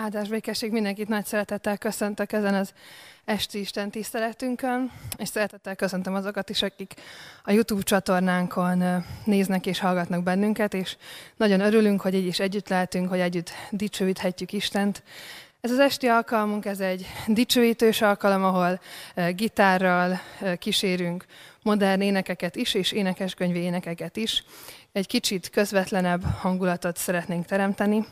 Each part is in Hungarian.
Áldás békesség mindenkit nagy szeretettel köszöntök ezen az esti Isten tiszteletünkön, és szeretettel köszöntöm azokat is, akik a YouTube csatornánkon néznek és hallgatnak bennünket, és nagyon örülünk, hogy így is együtt lehetünk, hogy együtt dicsőíthetjük Istent. Ez az esti alkalmunk, ez egy dicsőítős alkalom, ahol gitárral kísérünk modern énekeket is, és énekeskönyvi énekeket is, egy kicsit közvetlenebb hangulatot szeretnénk teremteni,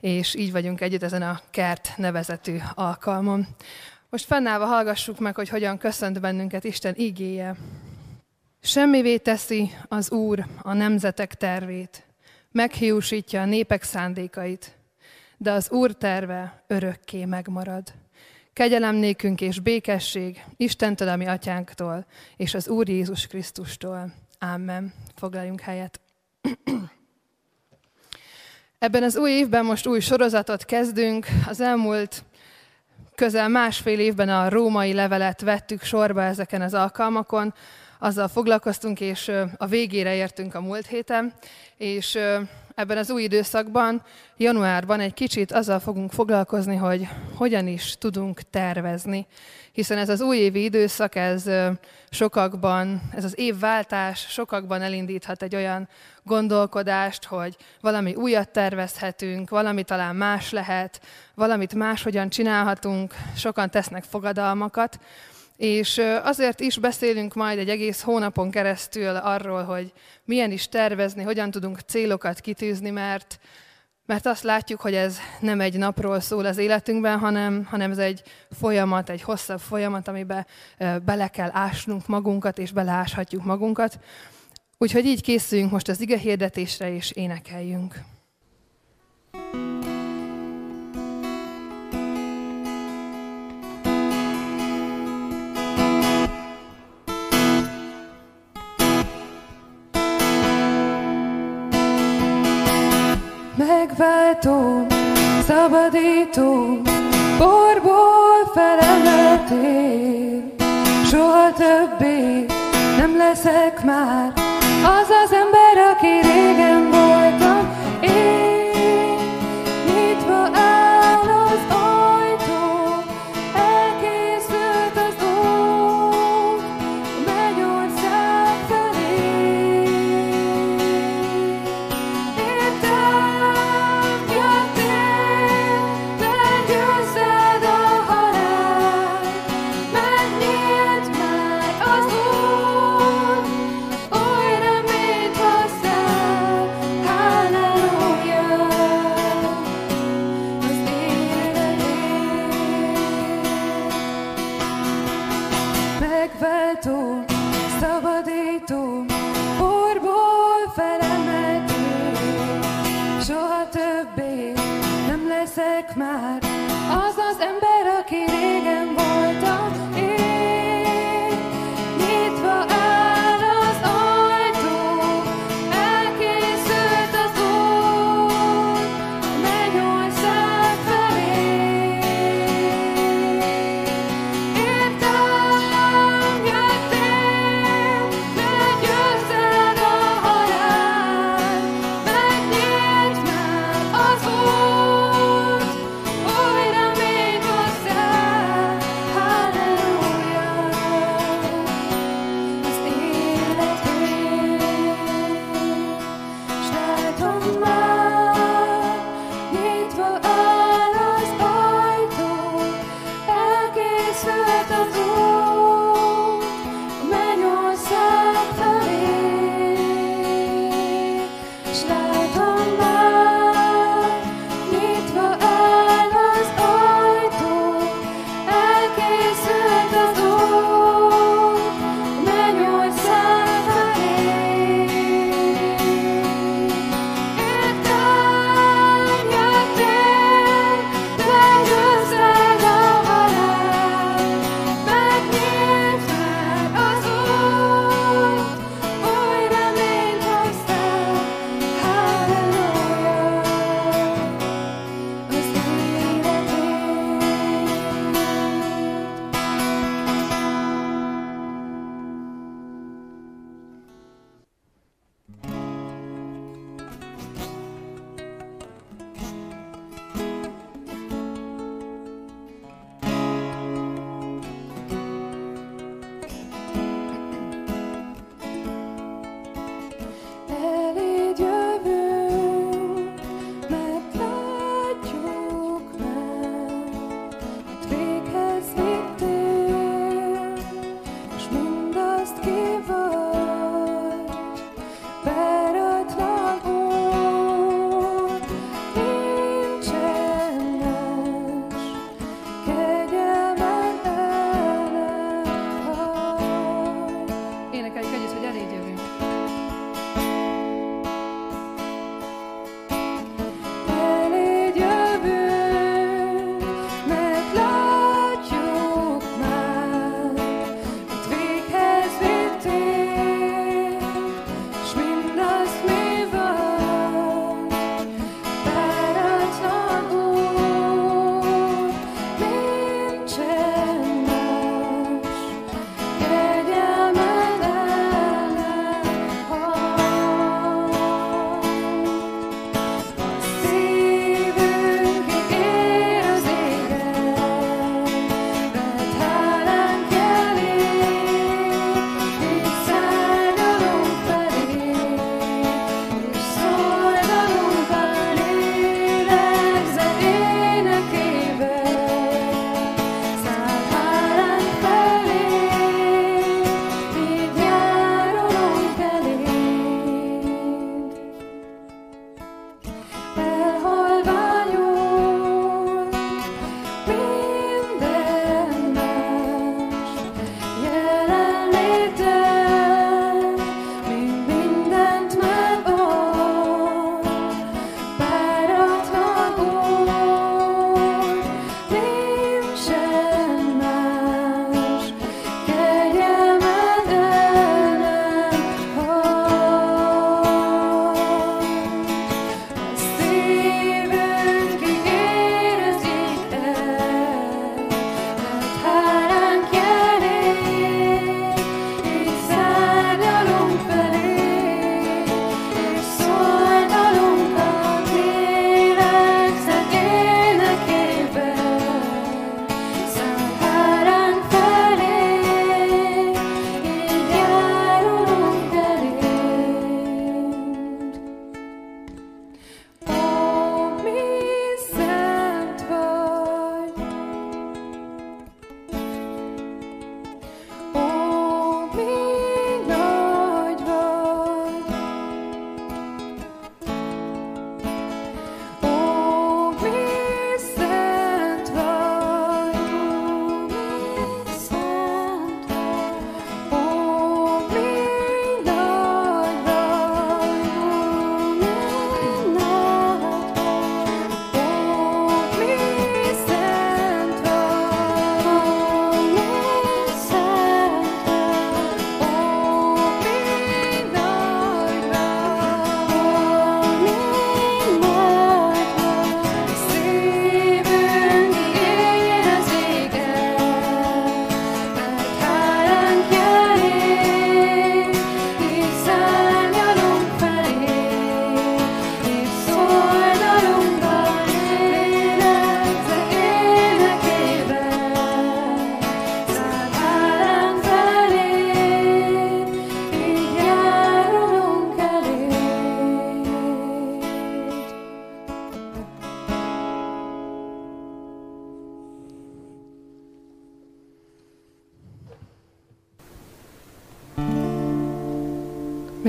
és így vagyunk együtt ezen a kert nevezetű alkalmon. Most fennállva hallgassuk meg, hogy hogyan köszönt bennünket Isten igéje. Semmivé teszi az Úr a nemzetek tervét, meghiúsítja a népek szándékait, de az Úr terve örökké megmarad. Kegyelem nékünk és békesség Istentől, ami atyánktól, és az Úr Jézus Krisztustól. Amen. Foglaljunk helyet. Ebben az új évben most új sorozatot kezdünk. Az elmúlt közel másfél évben a római levelet vettük sorba ezeken az alkalmakon. Azzal foglalkoztunk, és a végére értünk a múlt héten, és ebben az új időszakban, januárban egy kicsit azzal fogunk foglalkozni, hogy hogyan is tudunk tervezni. Hiszen ez az újévi időszak, ez sokakban, ez az évváltás sokakban elindíthat egy olyan gondolkodást, hogy valami újat tervezhetünk, valami talán más lehet, valamit máshogyan csinálhatunk, sokan tesznek fogadalmakat, és azért is beszélünk majd egy egész hónapon keresztül arról, hogy milyen is tervezni, hogyan tudunk célokat kitűzni, mert, mert azt látjuk, hogy ez nem egy napról szól az életünkben, hanem, hanem ez egy folyamat, egy hosszabb folyamat, amiben bele kell ásnunk magunkat, és beleáshatjuk magunkat. Úgyhogy így készüljünk most az ige hirdetésre, és énekeljünk. Megváltó, szabadító, borból felemeltél. Soha többé nem leszek már az az ember, aki régen voltam,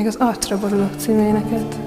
az Arcra borulok címéneket. Imádkozzunk.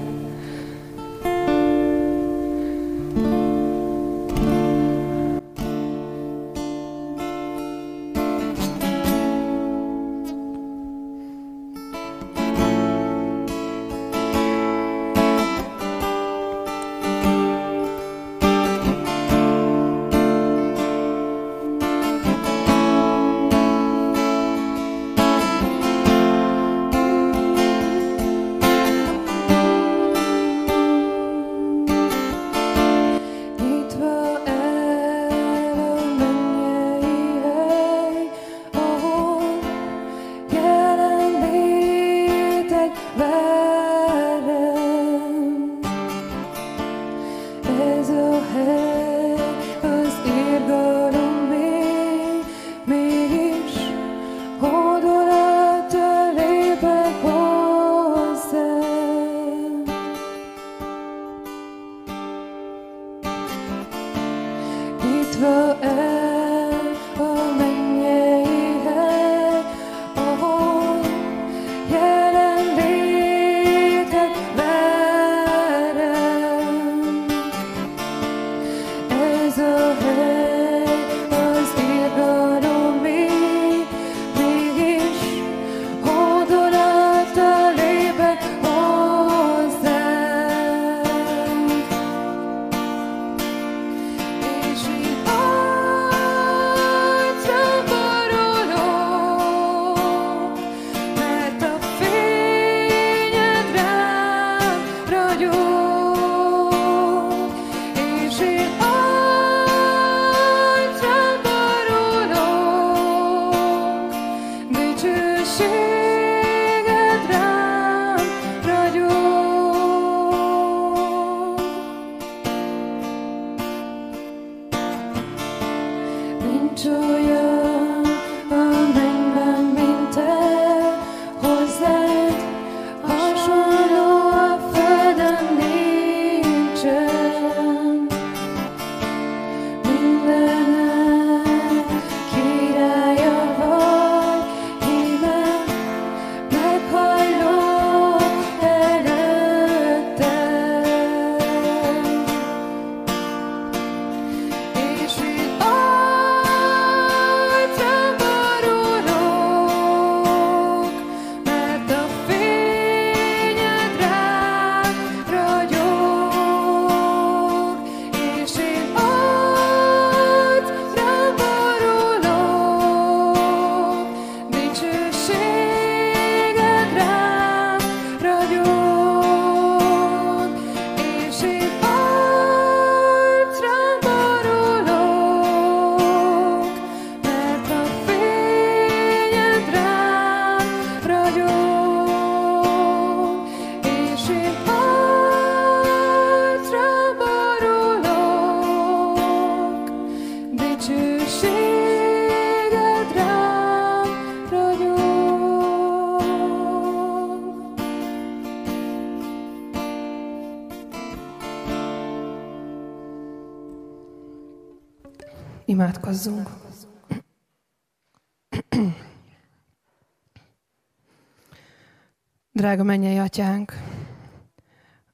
Atyánk,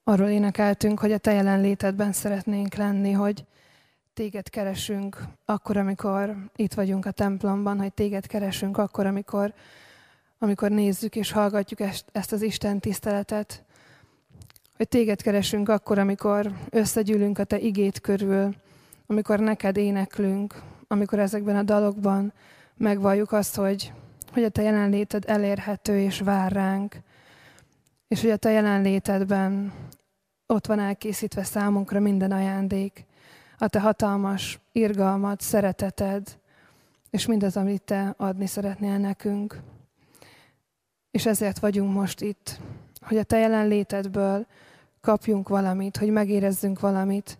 arról énekeltünk, hogy a te jelenlétedben szeretnénk lenni, hogy téged keresünk akkor, amikor itt vagyunk a templomban, hogy téged keresünk akkor, amikor, amikor nézzük és hallgatjuk ezt az Isten tiszteletet, hogy téged keresünk akkor, amikor összegyűlünk a te igét körül, amikor neked éneklünk, amikor ezekben a dalokban megvalljuk azt, hogy, hogy a te jelenléted elérhető és vár ránk, és hogy a te jelenlétedben ott van elkészítve számunkra minden ajándék, a te hatalmas irgalmat, szereteted, és mindaz, amit te adni szeretnél nekünk. És ezért vagyunk most itt, hogy a te jelenlétedből kapjunk valamit, hogy megérezzünk valamit,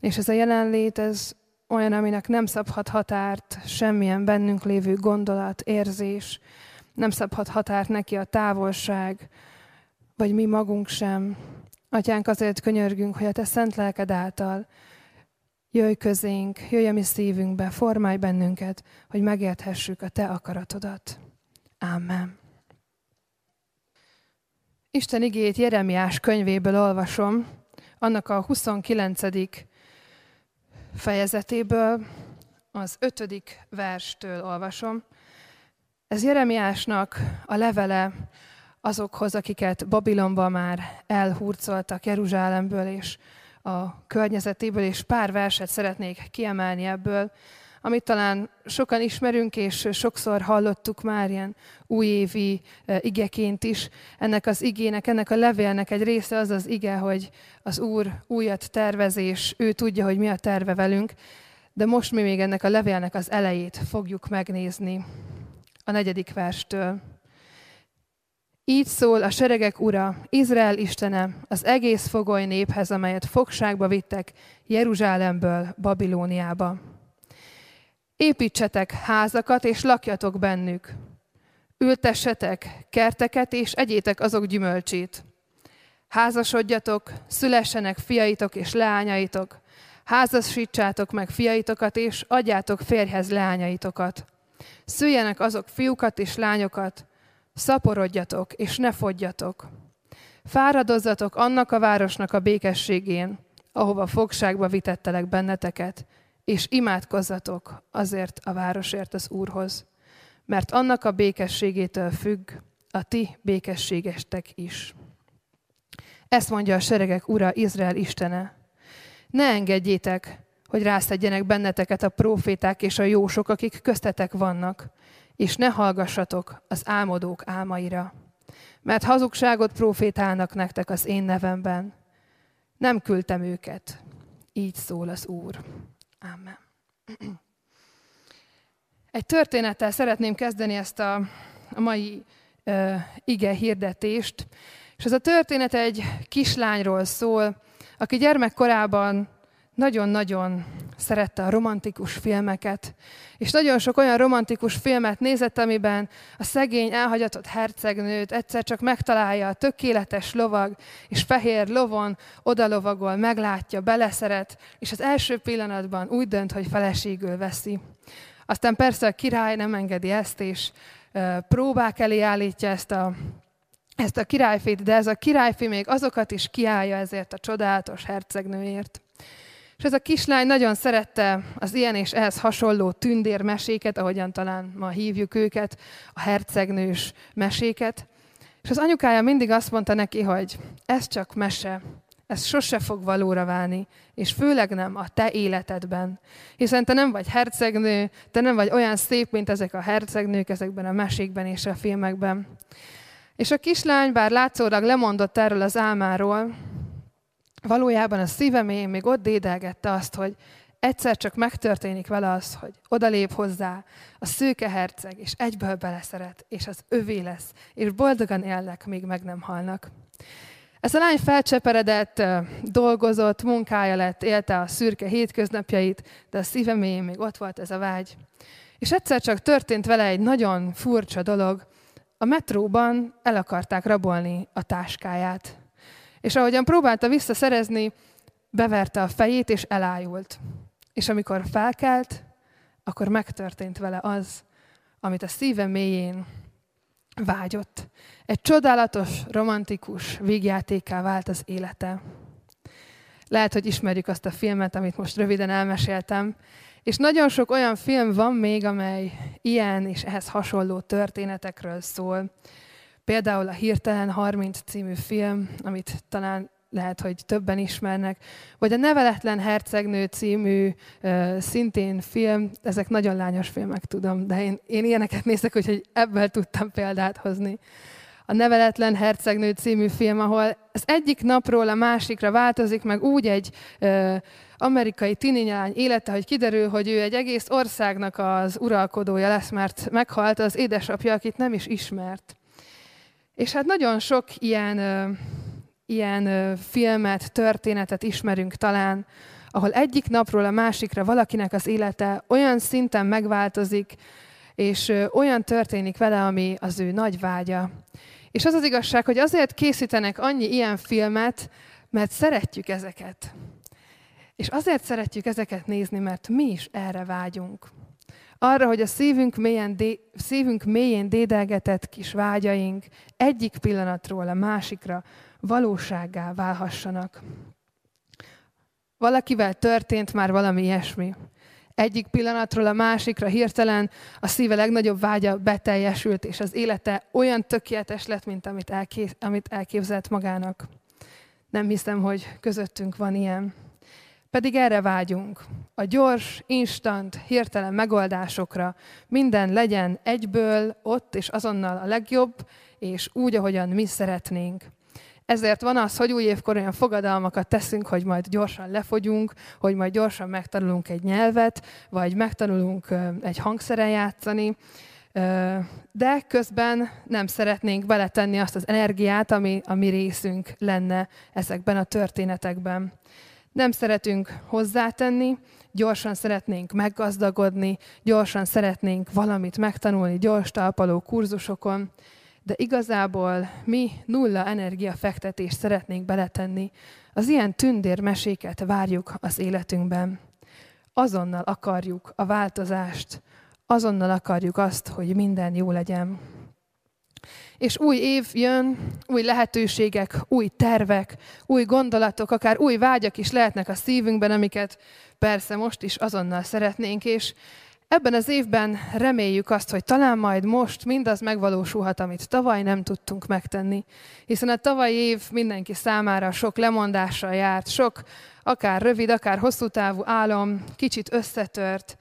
és ez a jelenlét, ez olyan, aminek nem szabhat határt semmilyen bennünk lévő gondolat, érzés, nem szabhat határt neki a távolság, vagy mi magunk sem. Atyánk, azért könyörgünk, hogy a Te szent lelked által jöjj közénk, jöjj a mi szívünkbe, formálj bennünket, hogy megérthessük a Te akaratodat. Amen. Isten igét Jeremiás könyvéből olvasom, annak a 29. fejezetéből, az 5. verstől olvasom. Ez Jeremiásnak a levele azokhoz, akiket Babilonba már elhurcoltak Jeruzsálemből és a környezetéből, és pár verset szeretnék kiemelni ebből, amit talán sokan ismerünk, és sokszor hallottuk már ilyen újévi e, igeként is. Ennek az igének, ennek a levélnek egy része az az ige, hogy az Úr újat tervez, és ő tudja, hogy mi a terve velünk. De most mi még ennek a levélnek az elejét fogjuk megnézni a negyedik verstől. Így szól a seregek ura, Izrael istene, az egész fogoly néphez, amelyet fogságba vittek Jeruzsálemből Babilóniába. Építsetek házakat, és lakjatok bennük. Ültessetek kerteket, és egyétek azok gyümölcsét. Házasodjatok, szülessenek fiaitok és leányaitok. Házasítsátok meg fiaitokat, és adjátok férjhez leányaitokat. Szüljenek azok fiúkat és lányokat, szaporodjatok, és ne fogyjatok. Fáradozzatok annak a városnak a békességén, ahova fogságba vitettelek benneteket, és imádkozzatok azért a városért az Úrhoz, mert annak a békességétől függ a ti békességestek is. Ezt mondja a seregek ura, Izrael istene. Ne engedjétek, hogy rászedjenek benneteket a proféták és a jósok, akik köztetek vannak, és ne hallgassatok az álmodók álmaira. Mert hazugságot profétálnak nektek az én nevemben. Nem küldtem őket. Így szól az Úr. Amen. Egy történettel szeretném kezdeni ezt a, a mai uh, ige hirdetést, és ez a történet egy kislányról szól, aki gyermekkorában nagyon-nagyon szerette a romantikus filmeket, és nagyon sok olyan romantikus filmet nézett, amiben a szegény, elhagyatott hercegnőt egyszer csak megtalálja a tökéletes lovag, és fehér lovon odalovagol, meglátja, beleszeret, és az első pillanatban úgy dönt, hogy feleségül veszi. Aztán persze a király nem engedi ezt, és próbák elé állítja ezt a ezt a királyfét, de ez a királyfi még azokat is kiállja ezért a csodálatos hercegnőért. És ez a kislány nagyon szerette az ilyen és ehhez hasonló tündérmeséket, ahogyan talán ma hívjuk őket, a hercegnős meséket. És az anyukája mindig azt mondta neki, hogy ez csak mese, ez sose fog valóra válni, és főleg nem a te életedben. Hiszen te nem vagy hercegnő, te nem vagy olyan szép, mint ezek a hercegnők ezekben a mesékben és a filmekben. És a kislány, bár látszólag lemondott erről az álmáról, valójában a szívem még ott dédelgette azt, hogy egyszer csak megtörténik vele az, hogy odalép hozzá a szőke herceg, és egyből beleszeret, és az övé lesz, és boldogan élnek, míg meg nem halnak. Ez a lány felcseperedett, dolgozott, munkája lett, élte a szürke hétköznapjait, de a szíve még ott volt ez a vágy. És egyszer csak történt vele egy nagyon furcsa dolog. A metróban el akarták rabolni a táskáját. És ahogyan próbálta visszaszerezni, beverte a fejét, és elájult. És amikor felkelt, akkor megtörtént vele az, amit a szíve mélyén vágyott. Egy csodálatos, romantikus vígjátéká vált az élete. Lehet, hogy ismerjük azt a filmet, amit most röviden elmeséltem, és nagyon sok olyan film van még, amely ilyen és ehhez hasonló történetekről szól. Például a Hirtelen 30 című film, amit talán lehet, hogy többen ismernek, vagy a Neveletlen Hercegnő című uh, szintén film, ezek nagyon lányos filmek, tudom, de én, én ilyeneket nézek, úgyhogy ebből tudtam példát hozni. A Neveletlen Hercegnő című film, ahol az egyik napról a másikra változik meg úgy egy uh, amerikai tininyány élete, hogy kiderül, hogy ő egy egész országnak az uralkodója lesz, mert meghalt az édesapja, akit nem is ismert. És hát nagyon sok ilyen, ilyen filmet, történetet ismerünk talán, ahol egyik napról a másikra valakinek az élete olyan szinten megváltozik, és olyan történik vele, ami az ő nagy vágya. És az az igazság, hogy azért készítenek annyi ilyen filmet, mert szeretjük ezeket. És azért szeretjük ezeket nézni, mert mi is erre vágyunk. Arra, hogy a szívünk mélyen, dé, szívünk mélyén dédelgetett kis vágyaink egyik pillanatról a másikra valósággá válhassanak. Valakivel történt már valami ilyesmi. Egyik pillanatról a másikra hirtelen a szíve legnagyobb vágya beteljesült, és az élete olyan tökéletes lett, mint amit, elké- amit elképzelt magának. Nem hiszem, hogy közöttünk van ilyen. Pedig erre vágyunk. A gyors, instant, hirtelen megoldásokra. Minden legyen egyből, ott és azonnal a legjobb, és úgy, ahogyan mi szeretnénk. Ezért van az, hogy új évkor olyan fogadalmakat teszünk, hogy majd gyorsan lefogyunk, hogy majd gyorsan megtanulunk egy nyelvet, vagy megtanulunk egy hangszeren játszani, de közben nem szeretnénk beletenni azt az energiát, ami a mi részünk lenne ezekben a történetekben. Nem szeretünk hozzátenni, gyorsan szeretnénk meggazdagodni, gyorsan szeretnénk valamit megtanulni gyors talpaló kurzusokon, de igazából mi nulla energia fektetést szeretnénk beletenni. Az ilyen tündérmeséket várjuk az életünkben. Azonnal akarjuk a változást, azonnal akarjuk azt, hogy minden jó legyen. És új év jön, új lehetőségek, új tervek, új gondolatok, akár új vágyak is lehetnek a szívünkben, amiket persze most is azonnal szeretnénk, és Ebben az évben reméljük azt, hogy talán majd most mindaz megvalósulhat, amit tavaly nem tudtunk megtenni. Hiszen a tavalyi év mindenki számára sok lemondással járt, sok akár rövid, akár hosszú távú álom, kicsit összetört.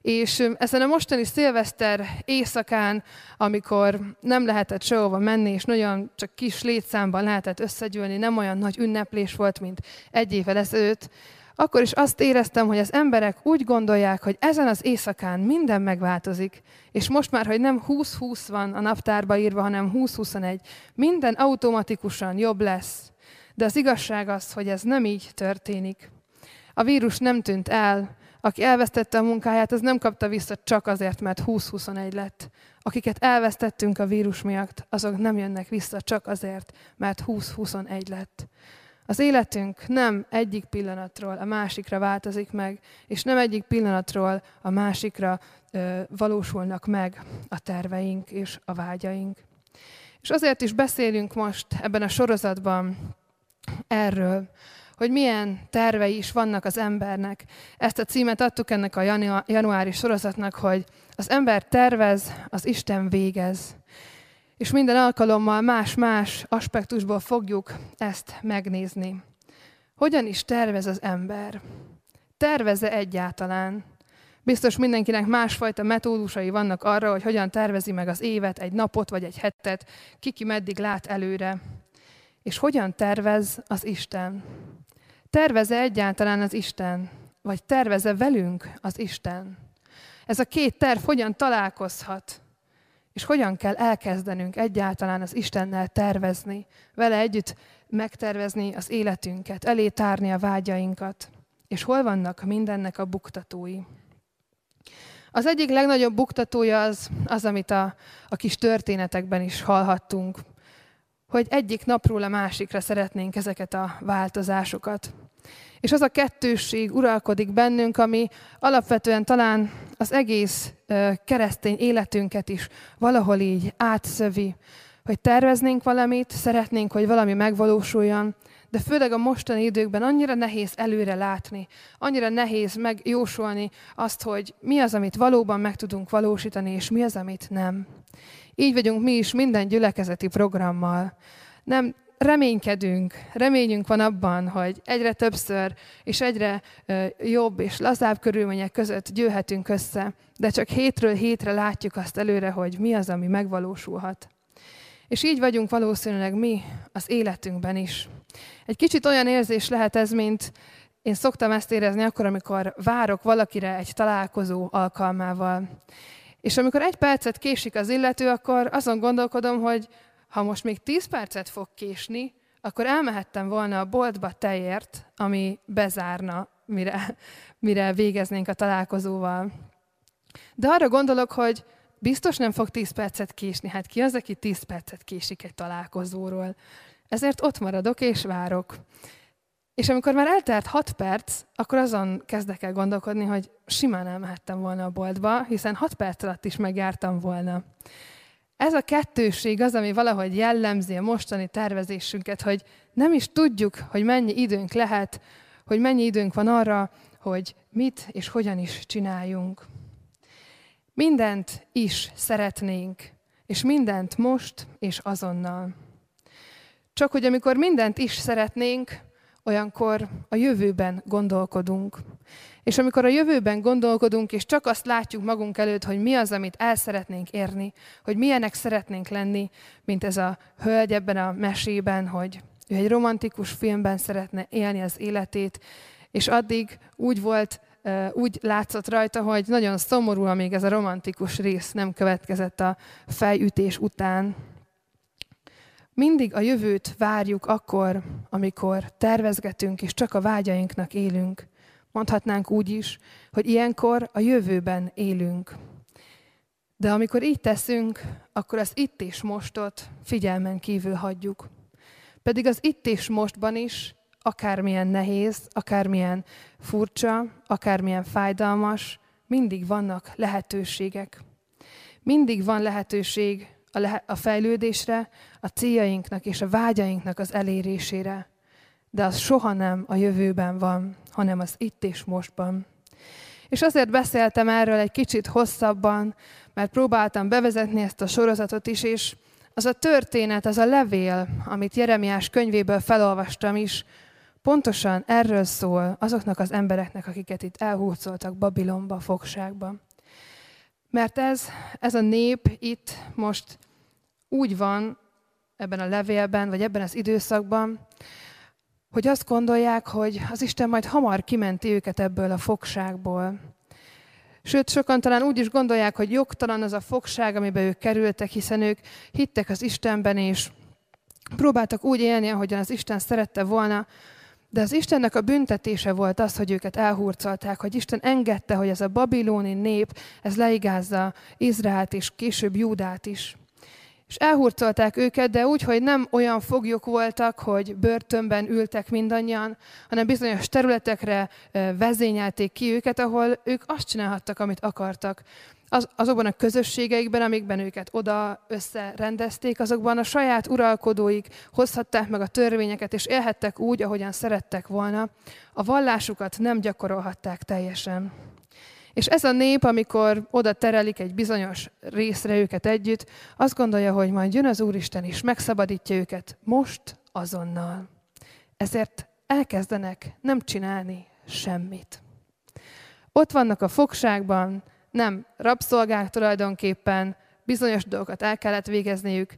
És ezen a mostani szilveszter éjszakán, amikor nem lehetett sehova menni, és nagyon csak kis létszámban lehetett összegyűlni, nem olyan nagy ünneplés volt, mint egy évvel ezelőtt, akkor is azt éreztem, hogy az emberek úgy gondolják, hogy ezen az éjszakán minden megváltozik, és most már, hogy nem 20-20 van a naptárba írva, hanem 20-21, minden automatikusan jobb lesz. De az igazság az, hogy ez nem így történik. A vírus nem tűnt el, aki elvesztette a munkáját, az nem kapta vissza csak azért, mert 20-21 lett. Akiket elvesztettünk a vírus miatt, azok nem jönnek vissza csak azért, mert 20-21 lett. Az életünk nem egyik pillanatról a másikra változik meg, és nem egyik pillanatról a másikra ö, valósulnak meg a terveink és a vágyaink. És azért is beszélünk most ebben a sorozatban erről, hogy milyen tervei is vannak az embernek. Ezt a címet adtuk ennek a januári sorozatnak, hogy az ember tervez, az Isten végez. És minden alkalommal más-más aspektusból fogjuk ezt megnézni. Hogyan is tervez az ember? Terveze egyáltalán? Biztos mindenkinek másfajta metódusai vannak arra, hogy hogyan tervezi meg az évet, egy napot vagy egy hetet, kiki meddig lát előre. És hogyan tervez az Isten? Terveze egyáltalán az Isten? Vagy terveze velünk az Isten? Ez a két terv hogyan találkozhat? És hogyan kell elkezdenünk egyáltalán az Istennel tervezni, vele együtt megtervezni az életünket, elé tárni a vágyainkat. És hol vannak mindennek a buktatói? Az egyik legnagyobb buktatója az, az amit a, a kis történetekben is hallhattunk, hogy egyik napról a másikra szeretnénk ezeket a változásokat. És az a kettősség uralkodik bennünk, ami alapvetően talán az egész keresztény életünket is valahol így átszövi, hogy terveznénk valamit, szeretnénk, hogy valami megvalósuljon, de főleg a mostani időkben annyira nehéz előre látni, annyira nehéz megjósolni azt, hogy mi az, amit valóban meg tudunk valósítani, és mi az, amit nem. Így vagyunk mi is minden gyülekezeti programmal. Nem reménykedünk, reményünk van abban, hogy egyre többször és egyre jobb és lazább körülmények között győhetünk össze, de csak hétről hétre látjuk azt előre, hogy mi az, ami megvalósulhat. És így vagyunk valószínűleg mi az életünkben is. Egy kicsit olyan érzés lehet ez, mint én szoktam ezt érezni akkor, amikor várok valakire egy találkozó alkalmával. És amikor egy percet késik az illető, akkor azon gondolkodom, hogy ha most még 10 percet fog késni, akkor elmehettem volna a boltba tejért, ami bezárna, mire, mire végeznénk a találkozóval. De arra gondolok, hogy biztos nem fog 10 percet késni. Hát ki az, aki 10 percet késik egy találkozóról? Ezért ott maradok és várok. És amikor már eltelt hat perc, akkor azon kezdek el gondolkodni, hogy simán elmehettem volna a boltba, hiszen hat perc alatt is megjártam volna. Ez a kettőség az, ami valahogy jellemzi a mostani tervezésünket, hogy nem is tudjuk, hogy mennyi időnk lehet, hogy mennyi időnk van arra, hogy mit és hogyan is csináljunk. Mindent is szeretnénk, és mindent most és azonnal. Csak hogy amikor mindent is szeretnénk, olyankor a jövőben gondolkodunk. És amikor a jövőben gondolkodunk, és csak azt látjuk magunk előtt, hogy mi az, amit el szeretnénk érni, hogy milyenek szeretnénk lenni, mint ez a hölgy ebben a mesében, hogy ő egy romantikus filmben szeretne élni az életét, és addig úgy volt, úgy látszott rajta, hogy nagyon szomorú, amíg ez a romantikus rész nem következett a fejütés után. Mindig a jövőt várjuk akkor, amikor tervezgetünk, és csak a vágyainknak élünk. Mondhatnánk úgy is, hogy ilyenkor a jövőben élünk. De amikor így teszünk, akkor az itt és mostot figyelmen kívül hagyjuk. Pedig az itt és mostban is, akármilyen nehéz, akármilyen furcsa, akármilyen fájdalmas, mindig vannak lehetőségek. Mindig van lehetőség a, le- a fejlődésre, a céljainknak és a vágyainknak az elérésére. De az soha nem a jövőben van, hanem az itt és mostban. És azért beszéltem erről egy kicsit hosszabban, mert próbáltam bevezetni ezt a sorozatot is, és az a történet, az a levél, amit Jeremiás könyvéből felolvastam is, pontosan erről szól azoknak az embereknek, akiket itt elhúzoltak Babilonba, fogságba. Mert ez, ez a nép itt most úgy van ebben a levélben, vagy ebben az időszakban, hogy azt gondolják, hogy az Isten majd hamar kimenti őket ebből a fogságból. Sőt, sokan talán úgy is gondolják, hogy jogtalan az a fogság, amiben ők kerültek, hiszen ők hittek az Istenben, és próbáltak úgy élni, ahogyan az Isten szerette volna, de az Istennek a büntetése volt az, hogy őket elhurcolták, hogy Isten engedte, hogy ez a babiloni nép, ez leigázza Izraelt és később Júdát is. És elhurcolták őket, de úgy, hogy nem olyan foglyok voltak, hogy börtönben ültek mindannyian, hanem bizonyos területekre vezényelték ki őket, ahol ők azt csinálhattak, amit akartak. Az, azokban a közösségeikben, amikben őket oda összerendezték, azokban a saját uralkodóik hozhatták meg a törvényeket, és élhettek úgy, ahogyan szerettek volna. A vallásukat nem gyakorolhatták teljesen. És ez a nép, amikor oda terelik egy bizonyos részre őket együtt, azt gondolja, hogy majd jön az Úristen is, megszabadítja őket most, azonnal. Ezért elkezdenek nem csinálni semmit. Ott vannak a fogságban, nem rabszolgák tulajdonképpen, bizonyos dolgokat el kellett végezniük,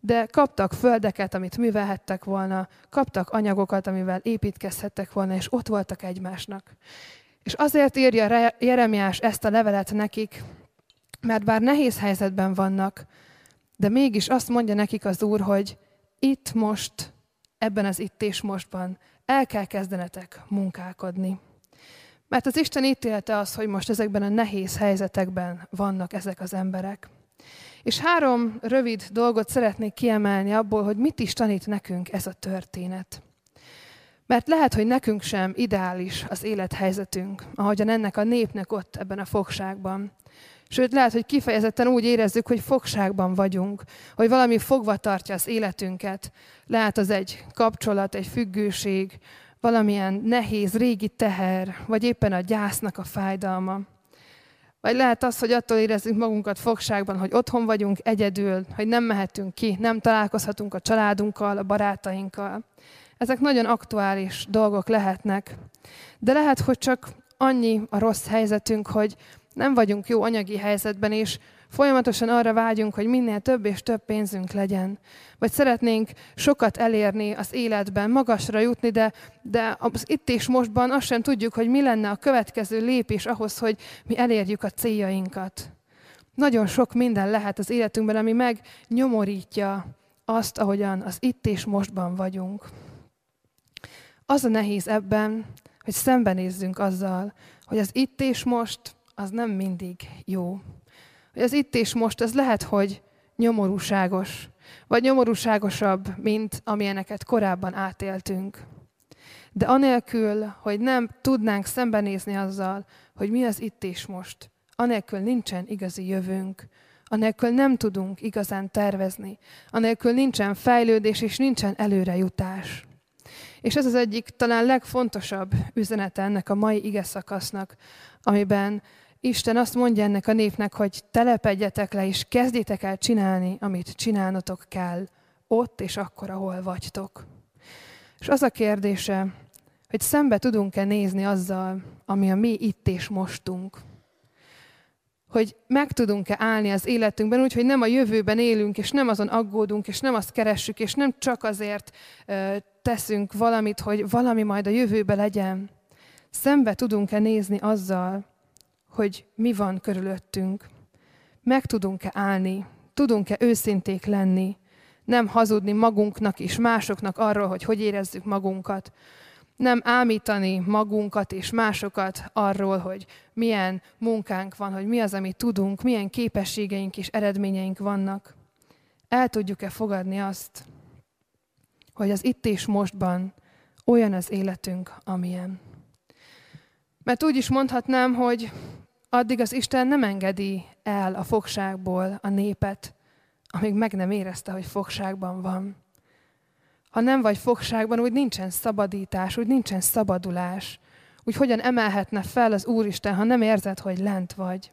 de kaptak földeket, amit művelhettek volna, kaptak anyagokat, amivel építkezhettek volna, és ott voltak egymásnak. És azért írja Jeremiás ezt a levelet nekik, mert bár nehéz helyzetben vannak, de mégis azt mondja nekik az Úr, hogy itt most, ebben az itt és mostban el kell kezdenetek munkálkodni. Mert az Isten ítélte az, hogy most ezekben a nehéz helyzetekben vannak ezek az emberek. És három rövid dolgot szeretnék kiemelni abból, hogy mit is tanít nekünk ez a történet. Mert lehet, hogy nekünk sem ideális az élethelyzetünk, ahogyan ennek a népnek ott ebben a fogságban. Sőt, lehet, hogy kifejezetten úgy érezzük, hogy fogságban vagyunk, hogy valami fogva tartja az életünket. Lehet az egy kapcsolat, egy függőség, valamilyen nehéz, régi teher, vagy éppen a gyásznak a fájdalma. Vagy lehet az, hogy attól érezzük magunkat fogságban, hogy otthon vagyunk egyedül, hogy nem mehetünk ki, nem találkozhatunk a családunkkal, a barátainkkal. Ezek nagyon aktuális dolgok lehetnek. De lehet, hogy csak annyi a rossz helyzetünk, hogy nem vagyunk jó anyagi helyzetben, és folyamatosan arra vágyunk, hogy minél több és több pénzünk legyen. Vagy szeretnénk sokat elérni az életben, magasra jutni, de, de az itt és mostban azt sem tudjuk, hogy mi lenne a következő lépés ahhoz, hogy mi elérjük a céljainkat. Nagyon sok minden lehet az életünkben, ami megnyomorítja azt, ahogyan az itt és mostban vagyunk. Az a nehéz ebben, hogy szembenézzünk azzal, hogy az itt és most az nem mindig jó. Hogy az itt és most az lehet, hogy nyomorúságos, vagy nyomorúságosabb, mint amilyeneket korábban átéltünk. De anélkül, hogy nem tudnánk szembenézni azzal, hogy mi az itt és most, anélkül nincsen igazi jövőnk, anélkül nem tudunk igazán tervezni, anélkül nincsen fejlődés és nincsen előrejutás. És ez az egyik talán legfontosabb üzenete ennek a mai ige szakasznak, amiben Isten azt mondja ennek a népnek, hogy telepedjetek le, és kezdjétek el csinálni, amit csinálnotok kell, ott és akkor, ahol vagytok. És az a kérdése, hogy szembe tudunk-e nézni azzal, ami a mi itt és mostunk. Hogy meg tudunk-e állni az életünkben úgy, hogy nem a jövőben élünk, és nem azon aggódunk, és nem azt keressük, és nem csak azért teszünk valamit, hogy valami majd a jövőben legyen. Szembe tudunk-e nézni azzal, hogy mi van körülöttünk. Meg tudunk-e állni, tudunk-e őszinték lenni, nem hazudni magunknak és másoknak arról, hogy hogy érezzük magunkat, nem ámítani magunkat és másokat arról, hogy milyen munkánk van, hogy mi az, amit tudunk, milyen képességeink és eredményeink vannak. El tudjuk-e fogadni azt, hogy az itt és mostban olyan az életünk, amilyen. Mert úgy is mondhatnám, hogy addig az Isten nem engedi el a fogságból a népet, amíg meg nem érezte, hogy fogságban van. Ha nem vagy fogságban, úgy nincsen szabadítás, úgy nincsen szabadulás. Úgy hogyan emelhetne fel az Úristen, ha nem érzed, hogy lent vagy.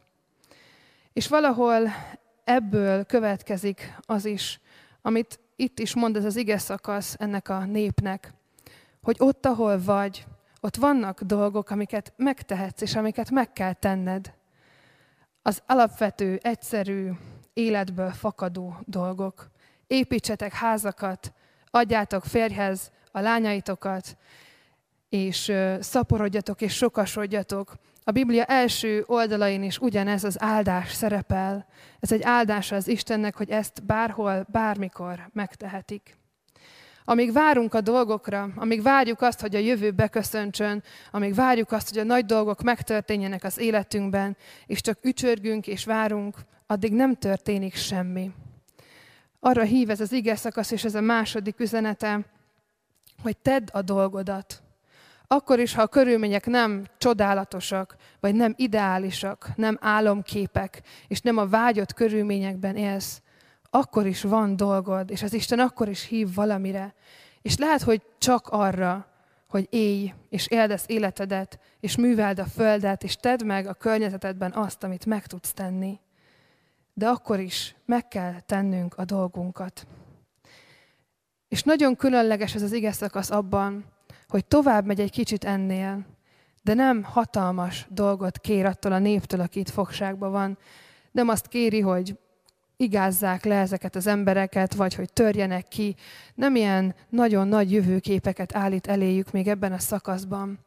És valahol ebből következik az is, amit itt is mond ez az ige szakasz ennek a népnek, hogy ott, ahol vagy, ott vannak dolgok, amiket megtehetsz, és amiket meg kell tenned. Az alapvető, egyszerű, életből fakadó dolgok. Építsetek házakat, adjátok férjhez a lányaitokat, és szaporodjatok és sokasodjatok. A Biblia első oldalain is ugyanez az áldás szerepel. Ez egy áldás az Istennek, hogy ezt bárhol, bármikor megtehetik. Amíg várunk a dolgokra, amíg várjuk azt, hogy a jövő beköszöntsön, amíg várjuk azt, hogy a nagy dolgok megtörténjenek az életünkben, és csak ücsörgünk és várunk, addig nem történik semmi. Arra hív ez az ige szakasz, és ez a második üzenete, hogy tedd a dolgodat. Akkor is, ha a körülmények nem csodálatosak, vagy nem ideálisak, nem álomképek, és nem a vágyott körülményekben élsz, akkor is van dolgod, és az Isten akkor is hív valamire. És lehet, hogy csak arra, hogy élj, és éldesz életedet, és műveld a földet, és tedd meg a környezetedben azt, amit meg tudsz tenni. De akkor is meg kell tennünk a dolgunkat. És nagyon különleges ez az ige szakasz abban, hogy tovább megy egy kicsit ennél, de nem hatalmas dolgot kér attól a néptől, aki itt fogságban van. Nem azt kéri, hogy igázzák le ezeket az embereket, vagy hogy törjenek ki. Nem ilyen nagyon nagy jövőképeket állít eléjük még ebben a szakaszban,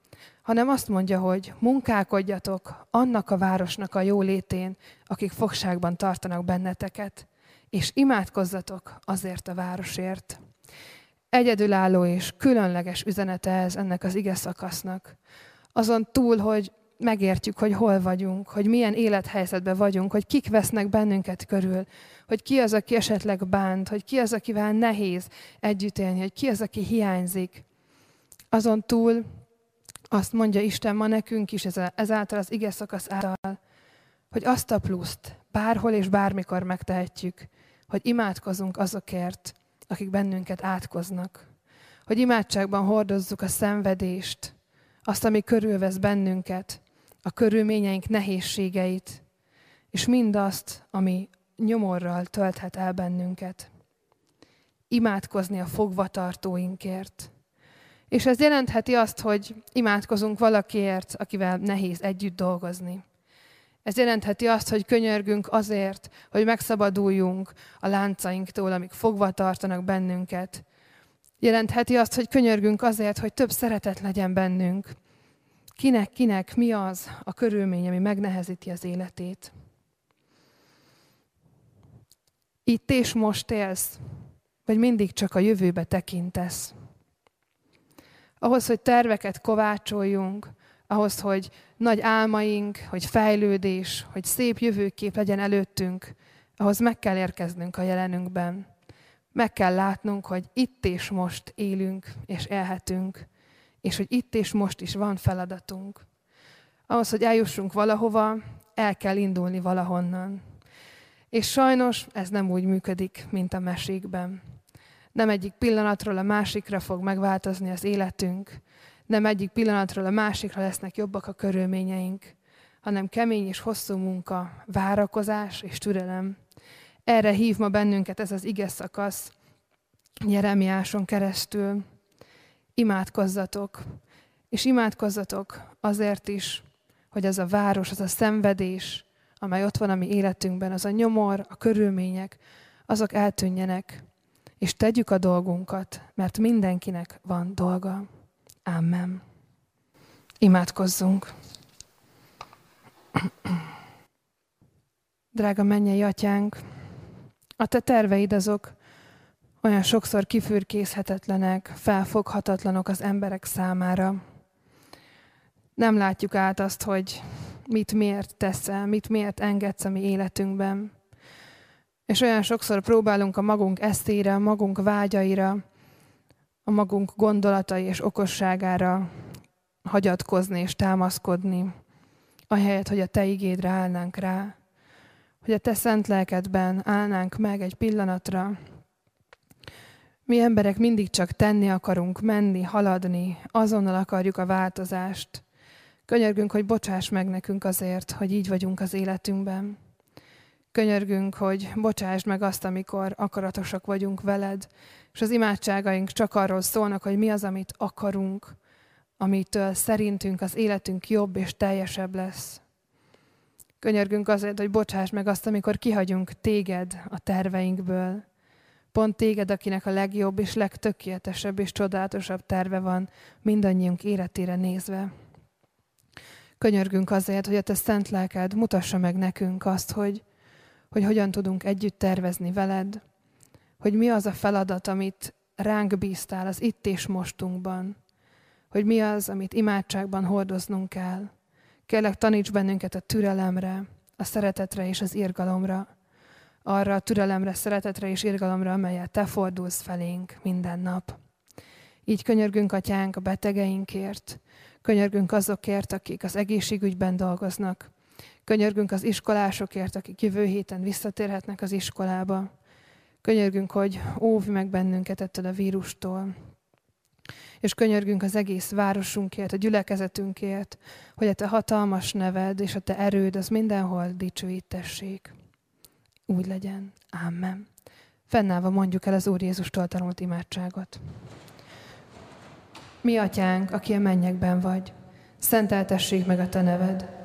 hanem azt mondja, hogy munkálkodjatok annak a városnak a jólétén, akik fogságban tartanak benneteket, és imádkozzatok azért a városért. Egyedülálló és különleges üzenete ez ennek az ige szakasznak. Azon túl, hogy megértjük, hogy hol vagyunk, hogy milyen élethelyzetben vagyunk, hogy kik vesznek bennünket körül, hogy ki az, aki esetleg bánt, hogy ki az, akivel nehéz együtt élni, hogy ki az, aki hiányzik. Azon túl azt mondja Isten ma nekünk is ezáltal az ige szakasz által, hogy azt a pluszt bárhol és bármikor megtehetjük, hogy imádkozunk azokért, akik bennünket átkoznak. Hogy imádságban hordozzuk a szenvedést, azt, ami körülvesz bennünket, a körülményeink nehézségeit, és mindazt, ami nyomorral tölthet el bennünket. Imádkozni a fogvatartóinkért. És ez jelentheti azt, hogy imádkozunk valakiért, akivel nehéz együtt dolgozni. Ez jelentheti azt, hogy könyörgünk azért, hogy megszabaduljunk a láncainktól, amik fogva tartanak bennünket. Jelentheti azt, hogy könyörgünk azért, hogy több szeretet legyen bennünk, Kinek, kinek mi az a körülmény, ami megnehezíti az életét. Itt és most élsz, vagy mindig csak a jövőbe tekintesz. Ahhoz, hogy terveket kovácsoljunk, ahhoz, hogy nagy álmaink, hogy fejlődés, hogy szép jövőkép legyen előttünk, ahhoz meg kell érkeznünk a jelenünkben. Meg kell látnunk, hogy itt és most élünk és élhetünk, és hogy itt és most is van feladatunk. Ahhoz, hogy eljussunk valahova, el kell indulni valahonnan. És sajnos ez nem úgy működik, mint a mesékben. Nem egyik pillanatról a másikra fog megváltozni az életünk, nem egyik pillanatról a másikra lesznek jobbak a körülményeink, hanem kemény és hosszú munka, várakozás és türelem. Erre hív ma bennünket ez az ige szakasz, Jeremiáson keresztül. Imádkozzatok, és imádkozzatok azért is, hogy az a város, az a szenvedés, amely ott van a mi életünkben, az a nyomor, a körülmények, azok eltűnjenek, és tegyük a dolgunkat, mert mindenkinek van dolga. Amen. Imádkozzunk. Drága mennyei atyánk, a te terveid azok olyan sokszor kifürkészhetetlenek, felfoghatatlanok az emberek számára. Nem látjuk át azt, hogy mit miért teszel, mit miért engedsz a mi életünkben. És olyan sokszor próbálunk a magunk eszére, a magunk vágyaira, a magunk gondolatai és okosságára hagyatkozni és támaszkodni, ahelyett, hogy a Te igédre állnánk rá, hogy a Te szent lelkedben állnánk meg egy pillanatra. Mi emberek mindig csak tenni akarunk, menni, haladni, azonnal akarjuk a változást. Könyörgünk, hogy bocsáss meg nekünk azért, hogy így vagyunk az életünkben. Könyörgünk, hogy bocsásd meg azt, amikor akaratosak vagyunk veled, és az imádságaink csak arról szólnak, hogy mi az, amit akarunk, amitől szerintünk az életünk jobb és teljesebb lesz. Könyörgünk azért, hogy bocsáss meg azt, amikor kihagyunk téged a terveinkből. Pont téged, akinek a legjobb és legtökéletesebb és csodálatosabb terve van mindannyiunk életére nézve. Könyörgünk azért, hogy a te szent lelked mutassa meg nekünk azt, hogy, hogy hogyan tudunk együtt tervezni veled, hogy mi az a feladat, amit ránk bíztál az itt és mostunkban, hogy mi az, amit imádságban hordoznunk kell. Kérlek, taníts bennünket a türelemre, a szeretetre és az irgalomra, arra a türelemre, szeretetre és irgalomra, amelyet te fordulsz felénk minden nap. Így könyörgünk, atyánk, a betegeinkért, könyörgünk azokért, akik az egészségügyben dolgoznak, könyörgünk az iskolásokért, akik jövő héten visszatérhetnek az iskolába, könyörgünk, hogy óvj meg bennünket ettől a vírustól, és könyörgünk az egész városunkért, a gyülekezetünkért, hogy a te hatalmas neved és a te erőd az mindenhol dicsőítessék. Úgy legyen. Amen. Fennállva mondjuk el az Úr Jézustól tanult imádságot. Mi, atyánk, aki a mennyekben vagy, szenteltessék meg a te neved,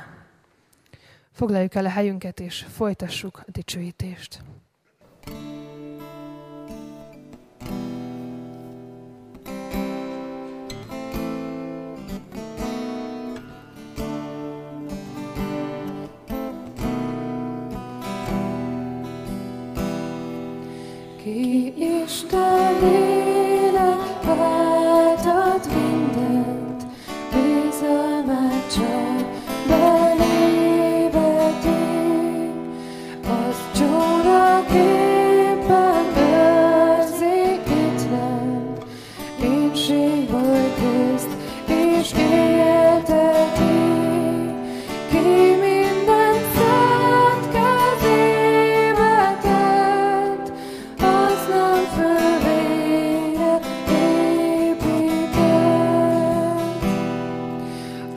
Foglaljuk el a helyünket, és folytassuk a dicsőítést. Ki Isten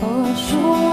A súlyos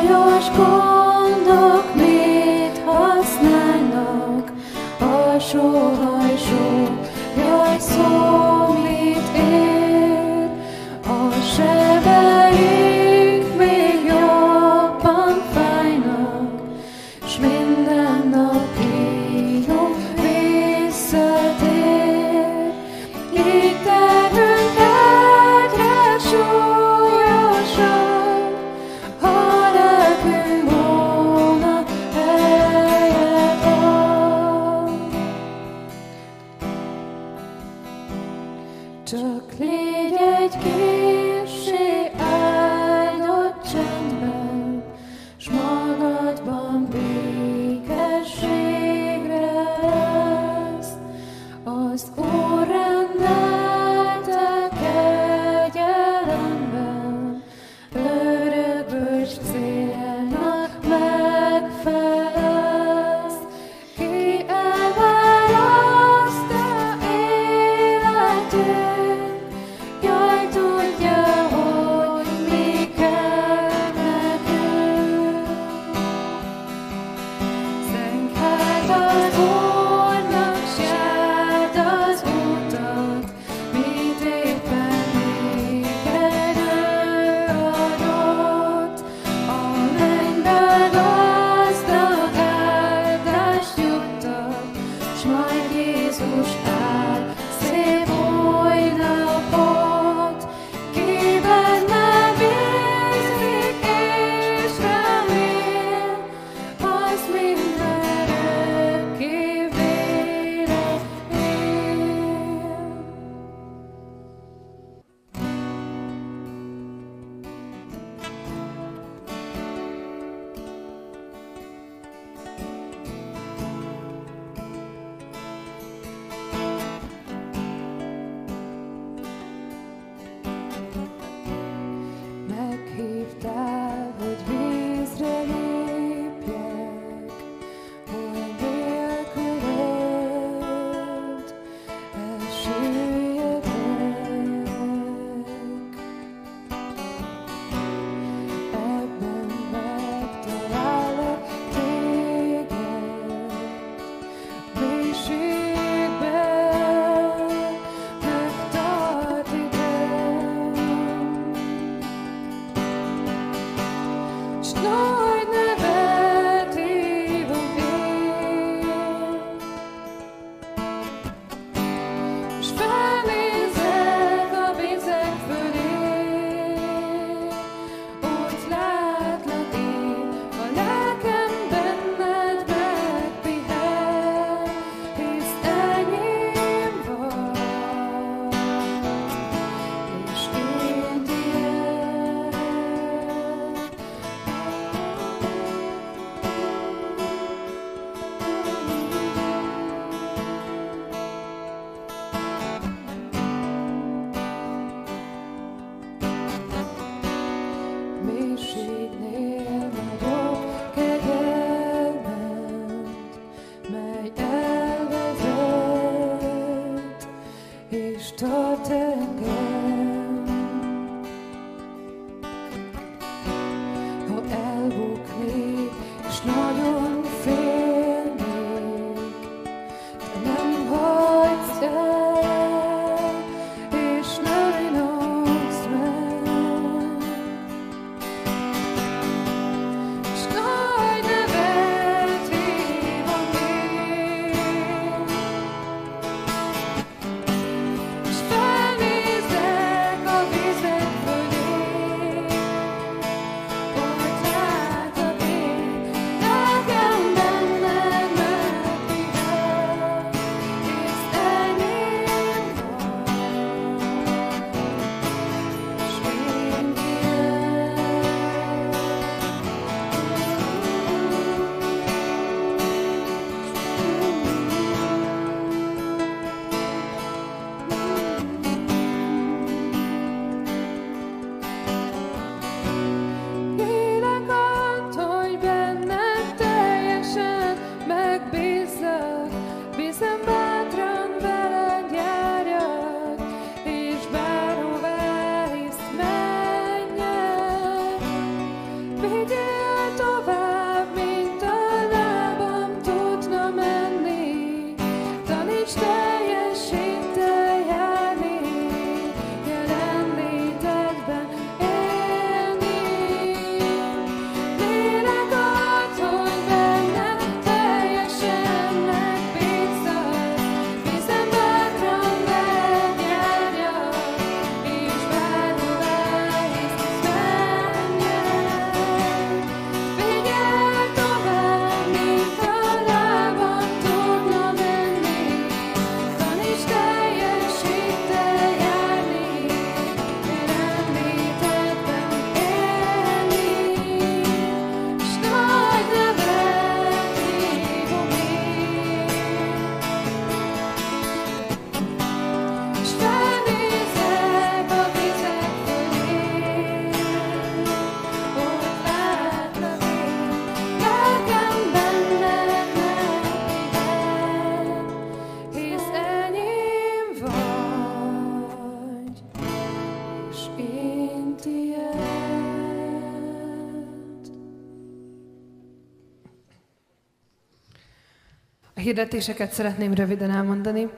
hirdetéseket szeretném röviden elmondani.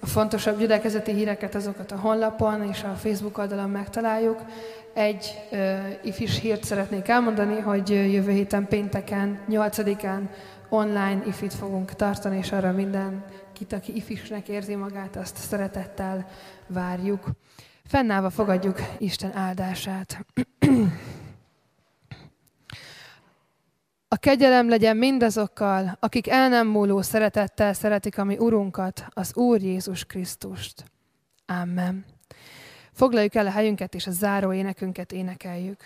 A fontosabb gyülekezeti híreket azokat a honlapon és a Facebook oldalon megtaláljuk. Egy ö, ifis hírt szeretnék elmondani, hogy jövő héten pénteken, 8-án online ifit fogunk tartani, és arra mindenkit, aki ifisnek érzi magát, azt szeretettel várjuk. Fennállva fogadjuk Isten áldását. A kegyelem legyen mindazokkal, akik el nem múló szeretettel szeretik a mi Urunkat, az Úr Jézus Krisztust. Amen. Foglaljuk el a helyünket, és a záró énekünket énekeljük.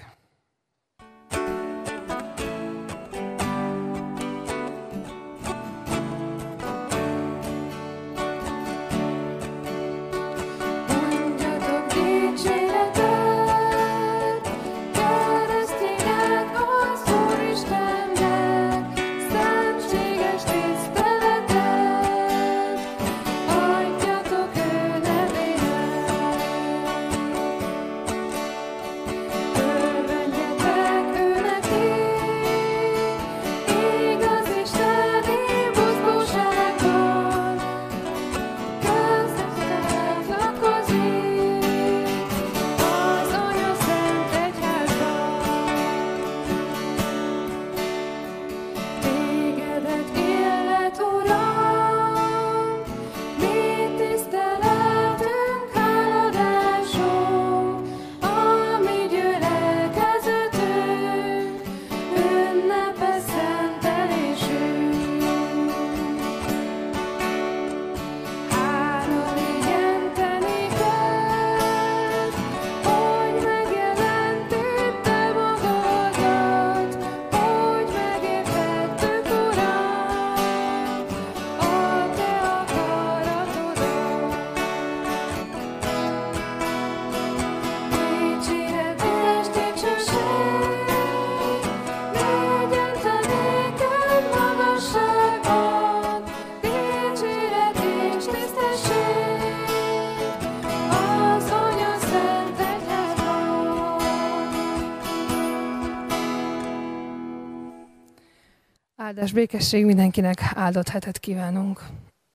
Békesség mindenkinek áldott hetet kívánunk.